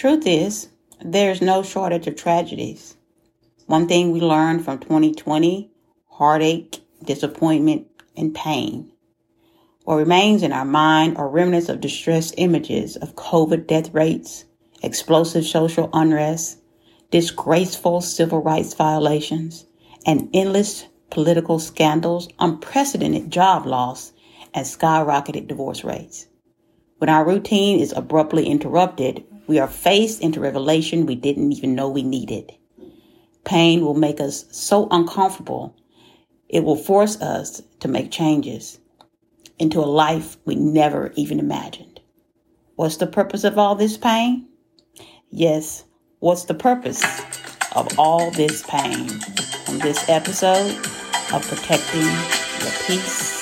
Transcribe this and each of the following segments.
Truth is, there's no shortage of tragedies. One thing we learned from 2020 heartache, disappointment, and pain. What remains in our mind are remnants of distress images of COVID death rates, explosive social unrest, disgraceful civil rights violations, and endless political scandals, unprecedented job loss, and skyrocketed divorce rates. When our routine is abruptly interrupted, we are faced into revelation we didn't even know we needed. Pain will make us so uncomfortable, it will force us to make changes into a life we never even imagined. What's the purpose of all this pain? Yes, what's the purpose of all this pain? On this episode of Protecting Your Peace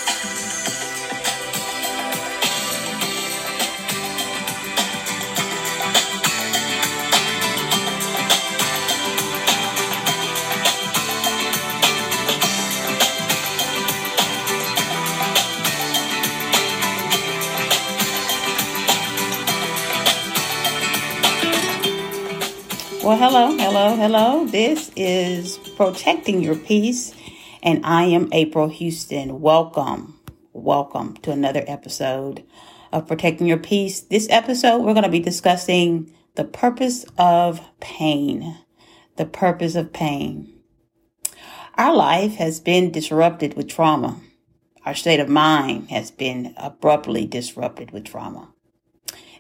Well, hello, hello, hello. This is Protecting Your Peace, and I am April Houston. Welcome, welcome to another episode of Protecting Your Peace. This episode, we're going to be discussing the purpose of pain. The purpose of pain. Our life has been disrupted with trauma. Our state of mind has been abruptly disrupted with trauma.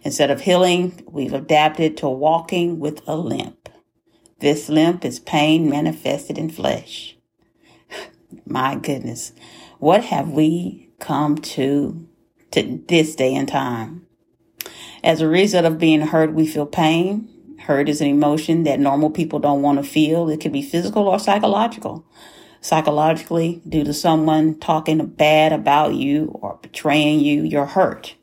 Instead of healing, we've adapted to walking with a limp. This limp is pain manifested in flesh. My goodness, what have we come to to this day and time? As a result of being hurt, we feel pain. Hurt is an emotion that normal people don't want to feel. It could be physical or psychological. Psychologically, due to someone talking bad about you or betraying you, you're hurt.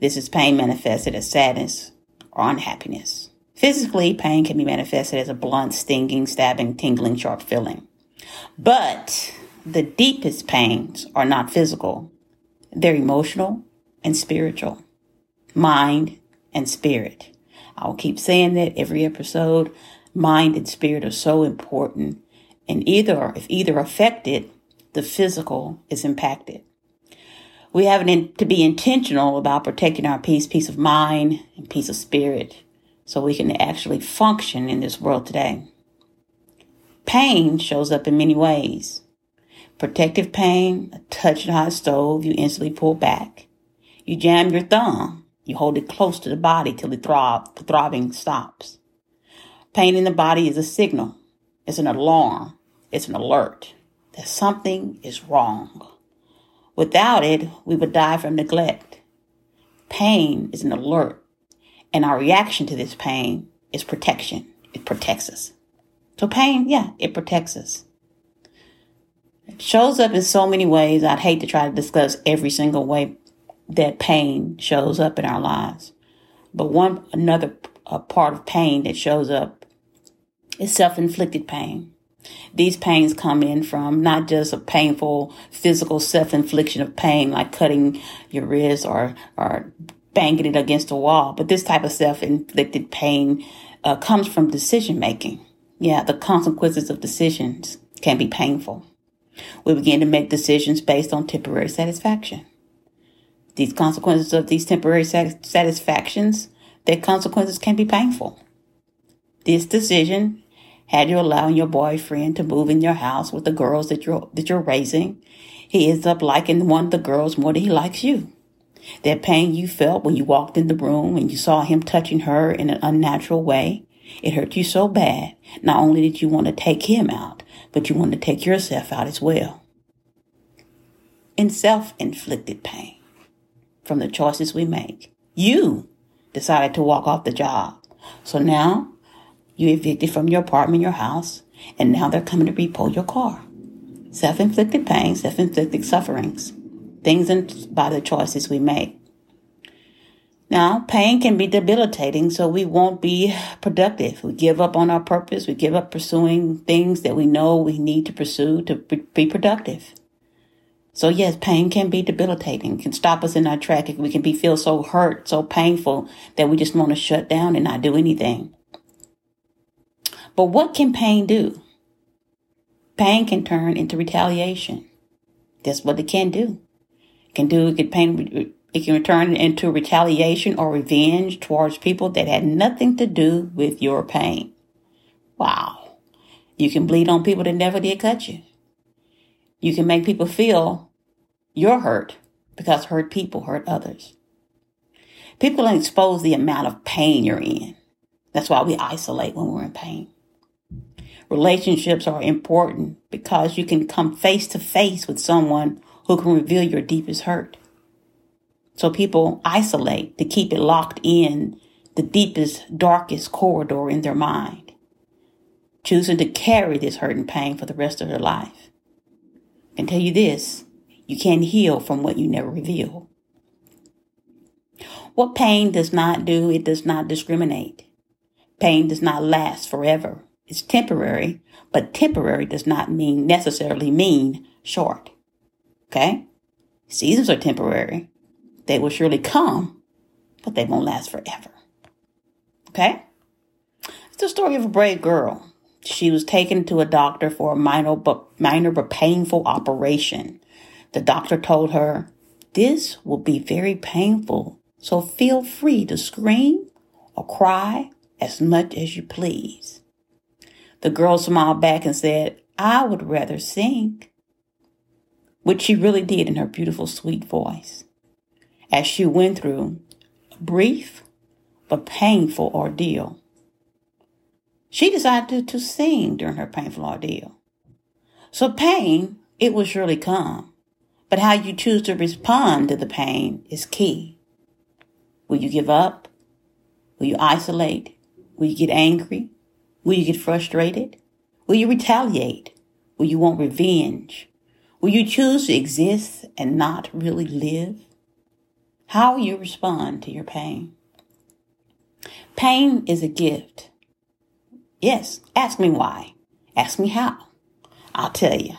This is pain manifested as sadness or unhappiness. Physically, pain can be manifested as a blunt, stinging, stabbing, tingling, sharp feeling. But the deepest pains are not physical. They're emotional and spiritual. Mind and spirit. I'll keep saying that every episode. Mind and spirit are so important. And either, if either affected, the physical is impacted. We have to be intentional about protecting our peace, peace of mind, and peace of spirit so we can actually function in this world today. Pain shows up in many ways. Protective pain, a touch of hot stove, you instantly pull back. You jam your thumb, you hold it close to the body till the, throb, the throbbing stops. Pain in the body is a signal. It's an alarm. It's an alert that something is wrong. Without it, we would die from neglect. Pain is an alert, and our reaction to this pain is protection. It protects us. So pain, yeah, it protects us. It shows up in so many ways. I'd hate to try to discuss every single way that pain shows up in our lives. But one another uh, part of pain that shows up is self-inflicted pain. These pains come in from not just a painful physical self-infliction of pain, like cutting your wrist or, or banging it against a wall, but this type of self-inflicted pain uh, comes from decision making. Yeah, the consequences of decisions can be painful. We begin to make decisions based on temporary satisfaction. These consequences of these temporary satisfactions, their consequences can be painful. This decision had you allowing your boyfriend to move in your house with the girls that you're, that you're raising, he ends up liking one of the girls more than he likes you. That pain you felt when you walked in the room and you saw him touching her in an unnatural way, it hurt you so bad. Not only did you want to take him out, but you wanted to take yourself out as well. In self-inflicted pain from the choices we make, you decided to walk off the job. So now you evicted from your apartment, your house, and now they're coming to repo your car. Self-inflicted pain, self-inflicted sufferings, things and by the choices we make. Now, pain can be debilitating, so we won't be productive. We give up on our purpose. We give up pursuing things that we know we need to pursue to be productive. So yes, pain can be debilitating, can stop us in our track. We can be feel so hurt, so painful that we just want to shut down and not do anything. But what can pain do? Pain can turn into retaliation. That's what it can do. It can do it can pain it can turn into retaliation or revenge towards people that had nothing to do with your pain. Wow. You can bleed on people that never did cut you. You can make people feel you're hurt because hurt people hurt others. People don't expose the amount of pain you're in. That's why we isolate when we're in pain. Relationships are important because you can come face to face with someone who can reveal your deepest hurt. So people isolate to keep it locked in the deepest, darkest corridor in their mind, choosing to carry this hurt and pain for the rest of their life. I can tell you this you can't heal from what you never reveal. What pain does not do, it does not discriminate. Pain does not last forever. It's temporary, but temporary does not mean necessarily mean short. Okay? Seasons are temporary. They will surely come, but they won't last forever. Okay? It's the story of a brave girl. She was taken to a doctor for a minor but minor but painful operation. The doctor told her, This will be very painful, so feel free to scream or cry as much as you please. The girl smiled back and said, I would rather sing, which she really did in her beautiful, sweet voice. As she went through a brief but painful ordeal, she decided to sing during her painful ordeal. So pain, it will surely come, but how you choose to respond to the pain is key. Will you give up? Will you isolate? Will you get angry? Will you get frustrated? Will you retaliate? Will you want revenge? Will you choose to exist and not really live? How will you respond to your pain? Pain is a gift. Yes, ask me why. Ask me how. I'll tell you.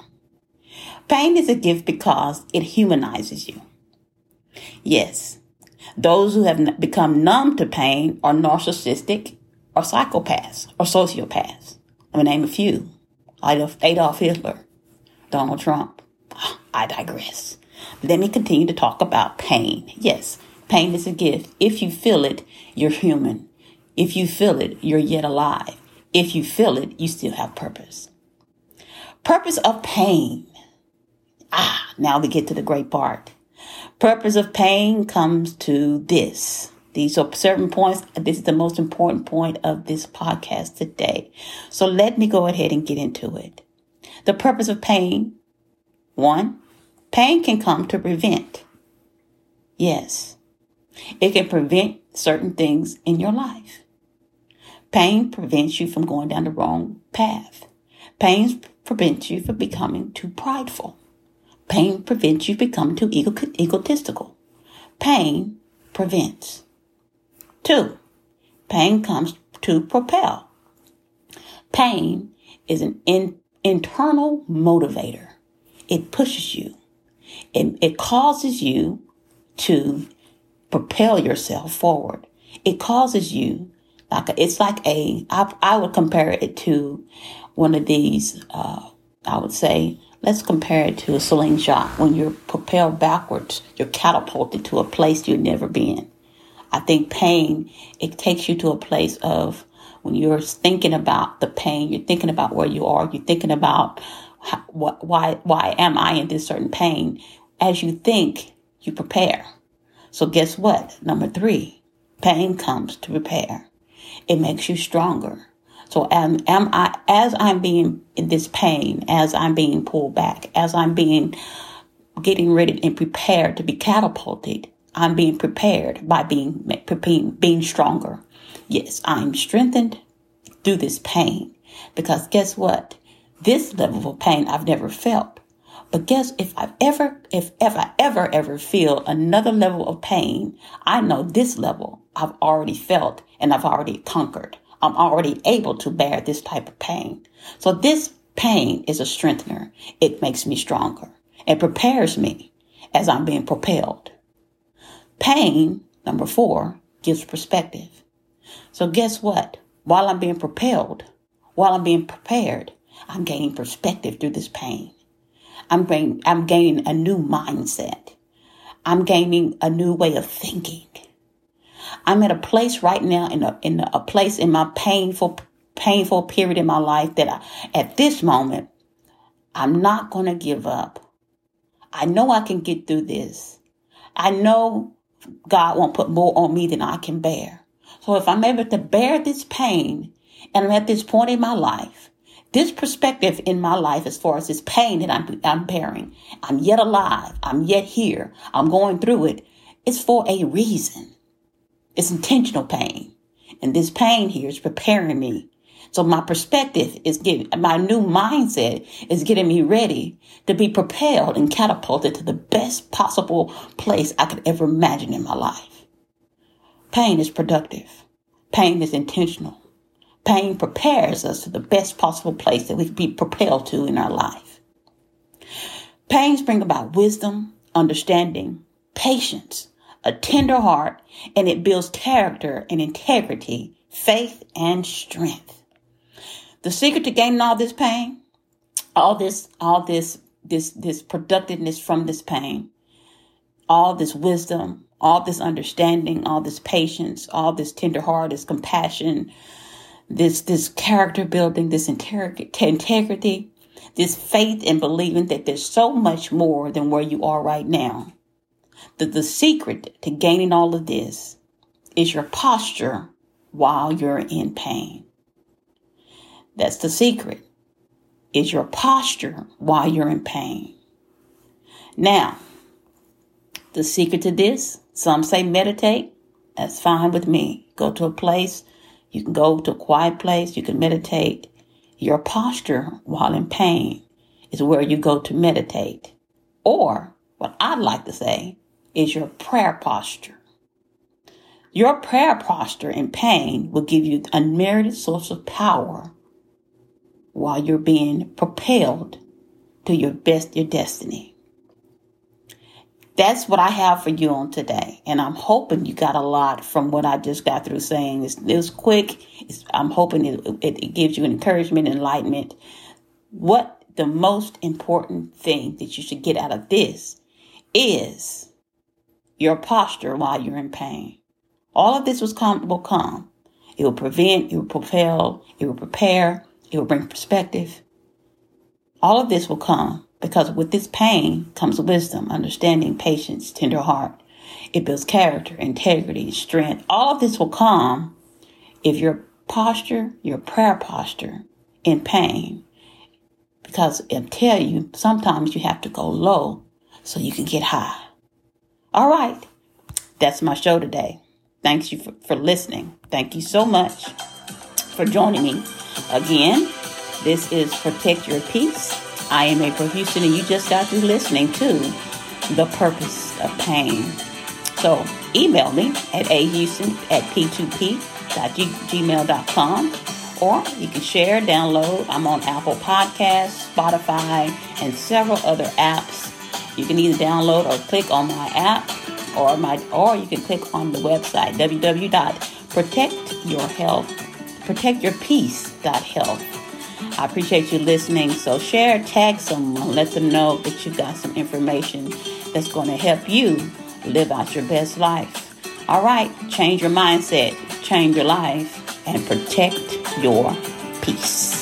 Pain is a gift because it humanizes you. Yes, those who have become numb to pain are narcissistic psychopaths or sociopaths. Going to name a few. Adolf Hitler, Donald Trump. I digress. Let me continue to talk about pain. Yes, pain is a gift. If you feel it, you're human. If you feel it, you're yet alive. If you feel it, you still have purpose. Purpose of pain. Ah, now we get to the great part. Purpose of pain comes to this. These are certain points. This is the most important point of this podcast today. So let me go ahead and get into it. The purpose of pain. One, pain can come to prevent. Yes, it can prevent certain things in your life. Pain prevents you from going down the wrong path. Pain prevents you from becoming too prideful. Pain prevents you from becoming too ego- egotistical. Pain prevents. Two, pain comes to propel. Pain is an in, internal motivator. It pushes you. It, it causes you to propel yourself forward. It causes you like a, it's like a I, I would compare it to one of these. Uh, I would say let's compare it to a slingshot. When you're propelled backwards, you're catapulted to a place you've never been. I think pain, it takes you to a place of when you're thinking about the pain, you're thinking about where you are, you're thinking about how, what, why, why am I in this certain pain? As you think, you prepare. So guess what? Number three, pain comes to prepare. It makes you stronger. So am, am I, as I'm being in this pain, as I'm being pulled back, as I'm being, getting ready and prepared to be catapulted, I'm being prepared by being, being, stronger. Yes, I'm strengthened through this pain because guess what? This level of pain I've never felt. But guess if I've ever, if, if I ever, ever feel another level of pain, I know this level I've already felt and I've already conquered. I'm already able to bear this type of pain. So this pain is a strengthener. It makes me stronger. It prepares me as I'm being propelled. Pain, number four, gives perspective. So guess what? While I'm being propelled, while I'm being prepared, I'm gaining perspective through this pain. I'm, bring, I'm gaining a new mindset. I'm gaining a new way of thinking. I'm at a place right now in a, in a place in my painful, painful period in my life that I, at this moment, I'm not going to give up. I know I can get through this. I know God won't put more on me than I can bear. So if I'm able to bear this pain and I'm at this point in my life, this perspective in my life as far as this pain that I'm, I'm bearing, I'm yet alive, I'm yet here, I'm going through it, it's for a reason. It's intentional pain. And this pain here is preparing me. So my perspective is getting, my new mindset is getting me ready to be propelled and catapulted to the best possible place I could ever imagine in my life. Pain is productive. Pain is intentional. Pain prepares us to the best possible place that we can be propelled to in our life. Pains bring about wisdom, understanding, patience, a tender heart, and it builds character and integrity, faith and strength. The secret to gaining all this pain, all this, all this, this, this productiveness from this pain, all this wisdom, all this understanding, all this patience, all this tender heart, this compassion, this, this character building, this integrity, this faith and believing that there's so much more than where you are right now the, the secret to gaining all of this is your posture while you're in pain. That's the secret. Is your posture while you're in pain. Now, the secret to this, some say meditate. That's fine with me. Go to a place. You can go to a quiet place. You can meditate. Your posture while in pain is where you go to meditate. Or what I'd like to say, is your prayer posture. Your prayer posture in pain will give you unmerited source of power while you're being propelled to your best, your destiny. That's what I have for you on today. And I'm hoping you got a lot from what I just got through saying. It's, it was quick. It's, I'm hoping it, it, it gives you encouragement, enlightenment. What the most important thing that you should get out of this is your posture while you're in pain. All of this was come, will come. It will prevent, it will propel, it will prepare, it will bring perspective. All of this will come because with this pain comes wisdom, understanding, patience, tender heart. It builds character, integrity, strength. All of this will come if your posture, your prayer posture in pain. Because I tell you, sometimes you have to go low so you can get high. All right. That's my show today. Thanks you for, for listening. Thank you so much for joining me. Again, this is Protect Your Peace. I am April Houston, and you just got through listening to The Purpose of Pain. So email me at ahouston at p2p.gmail.com or you can share, download. I'm on Apple Podcasts, Spotify, and several other apps you can either download or click on my app or my or you can click on the website www.protectyourhealth protectyourpeace.health. I appreciate you listening. So share, tag someone, let them know that you got some information that's going to help you live out your best life. All right, change your mindset, change your life, and protect your peace.